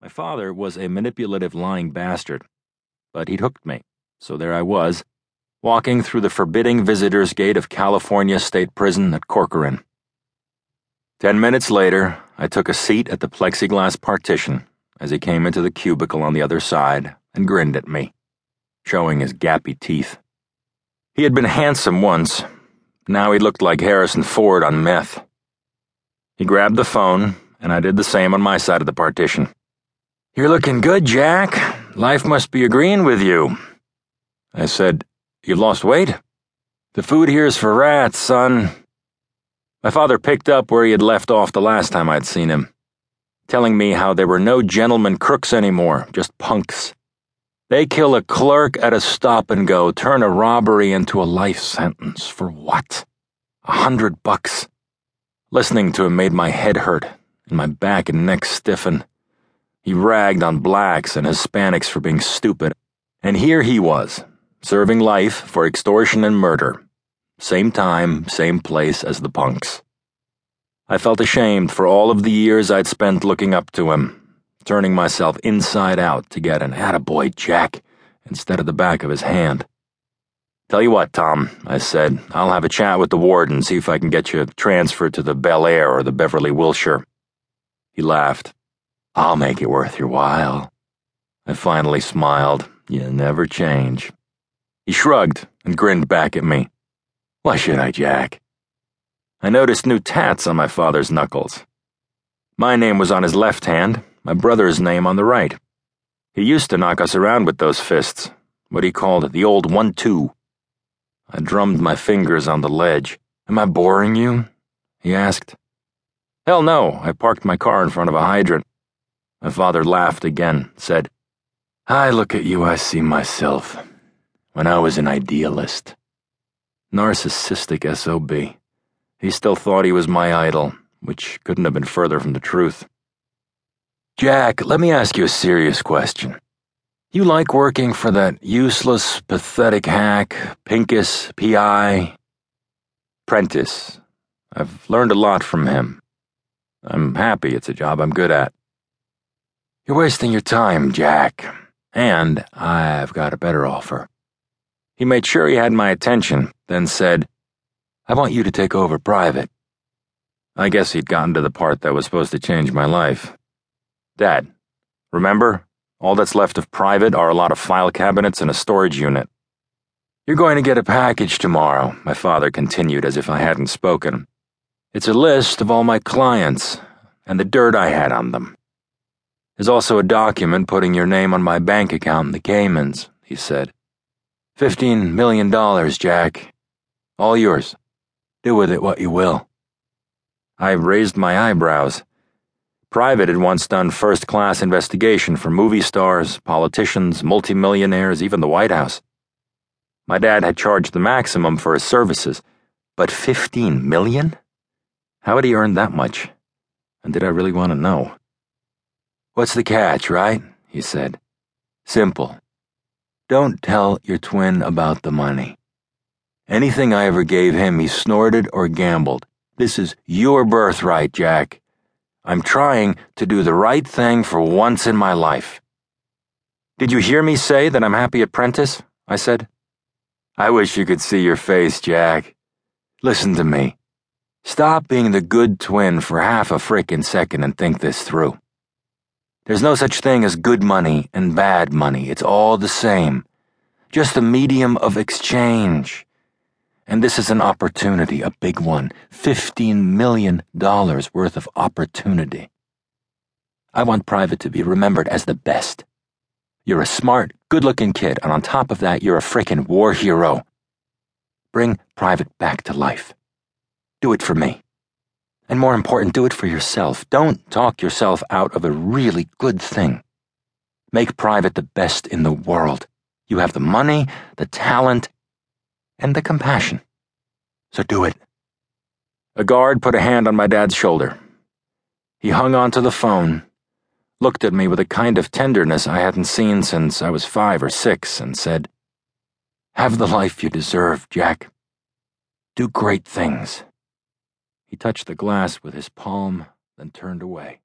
My father was a manipulative, lying bastard, but he'd hooked me, so there I was, walking through the forbidding visitors' gate of California State Prison at Corcoran. Ten minutes later, I took a seat at the plexiglass partition as he came into the cubicle on the other side and grinned at me, showing his gappy teeth. He had been handsome once. Now he looked like Harrison Ford on meth. He grabbed the phone, and I did the same on my side of the partition. You're looking good, Jack. Life must be agreeing with you. I said, You've lost weight? The food here's for rats, son. My father picked up where he had left off the last time I'd seen him, telling me how there were no gentlemen crooks anymore, just punks. They kill a clerk at a stop and go, turn a robbery into a life sentence. For what? A hundred bucks. Listening to him made my head hurt and my back and neck stiffen. He ragged on blacks and Hispanics for being stupid, and here he was, serving life for extortion and murder. Same time, same place as the punks. I felt ashamed for all of the years I'd spent looking up to him, turning myself inside out to get an attaboy Jack instead of the back of his hand. Tell you what, Tom, I said, I'll have a chat with the warden, see if I can get you transferred to the Bel Air or the Beverly Wilshire. He laughed. I'll make it worth your while. I finally smiled. You never change. He shrugged and grinned back at me. Why should I, Jack? I noticed new tats on my father's knuckles. My name was on his left hand, my brother's name on the right. He used to knock us around with those fists, what he called the old one two. I drummed my fingers on the ledge. Am I boring you? he asked. Hell no, I parked my car in front of a hydrant. My father laughed again, said, I look at you, I see myself when I was an idealist. Narcissistic SOB. He still thought he was my idol, which couldn't have been further from the truth. Jack, let me ask you a serious question. You like working for that useless, pathetic hack, Pincus, P.I.? Prentice. I've learned a lot from him. I'm happy it's a job I'm good at. You're wasting your time, Jack. And I've got a better offer. He made sure he had my attention, then said, I want you to take over private. I guess he'd gotten to the part that was supposed to change my life. Dad, remember? All that's left of private are a lot of file cabinets and a storage unit. You're going to get a package tomorrow, my father continued as if I hadn't spoken. It's a list of all my clients and the dirt I had on them. There's also a document putting your name on my bank account in the Caymans, he said. Fifteen million dollars, Jack. All yours. Do with it what you will. I raised my eyebrows. Private had once done first class investigation for movie stars, politicians, multimillionaires, even the White House. My dad had charged the maximum for his services, but fifteen million? How had he earned that much? And did I really want to know? What's the catch, right? he said. Simple. Don't tell your twin about the money. Anything I ever gave him, he snorted or gambled. This is your birthright, Jack. I'm trying to do the right thing for once in my life. Did you hear me say that I'm happy apprentice? I said. I wish you could see your face, Jack. Listen to me. Stop being the good twin for half a frickin' second and think this through. There's no such thing as good money and bad money. It's all the same. Just a medium of exchange. And this is an opportunity, a big one. $15 million worth of opportunity. I want Private to be remembered as the best. You're a smart, good looking kid, and on top of that, you're a frickin' war hero. Bring Private back to life. Do it for me. And more important, do it for yourself. Don't talk yourself out of a really good thing. Make private the best in the world. You have the money, the talent, and the compassion. So do it. A guard put a hand on my dad's shoulder. He hung onto the phone, looked at me with a kind of tenderness I hadn't seen since I was five or six, and said, Have the life you deserve, Jack. Do great things. He touched the glass with his palm, then turned away.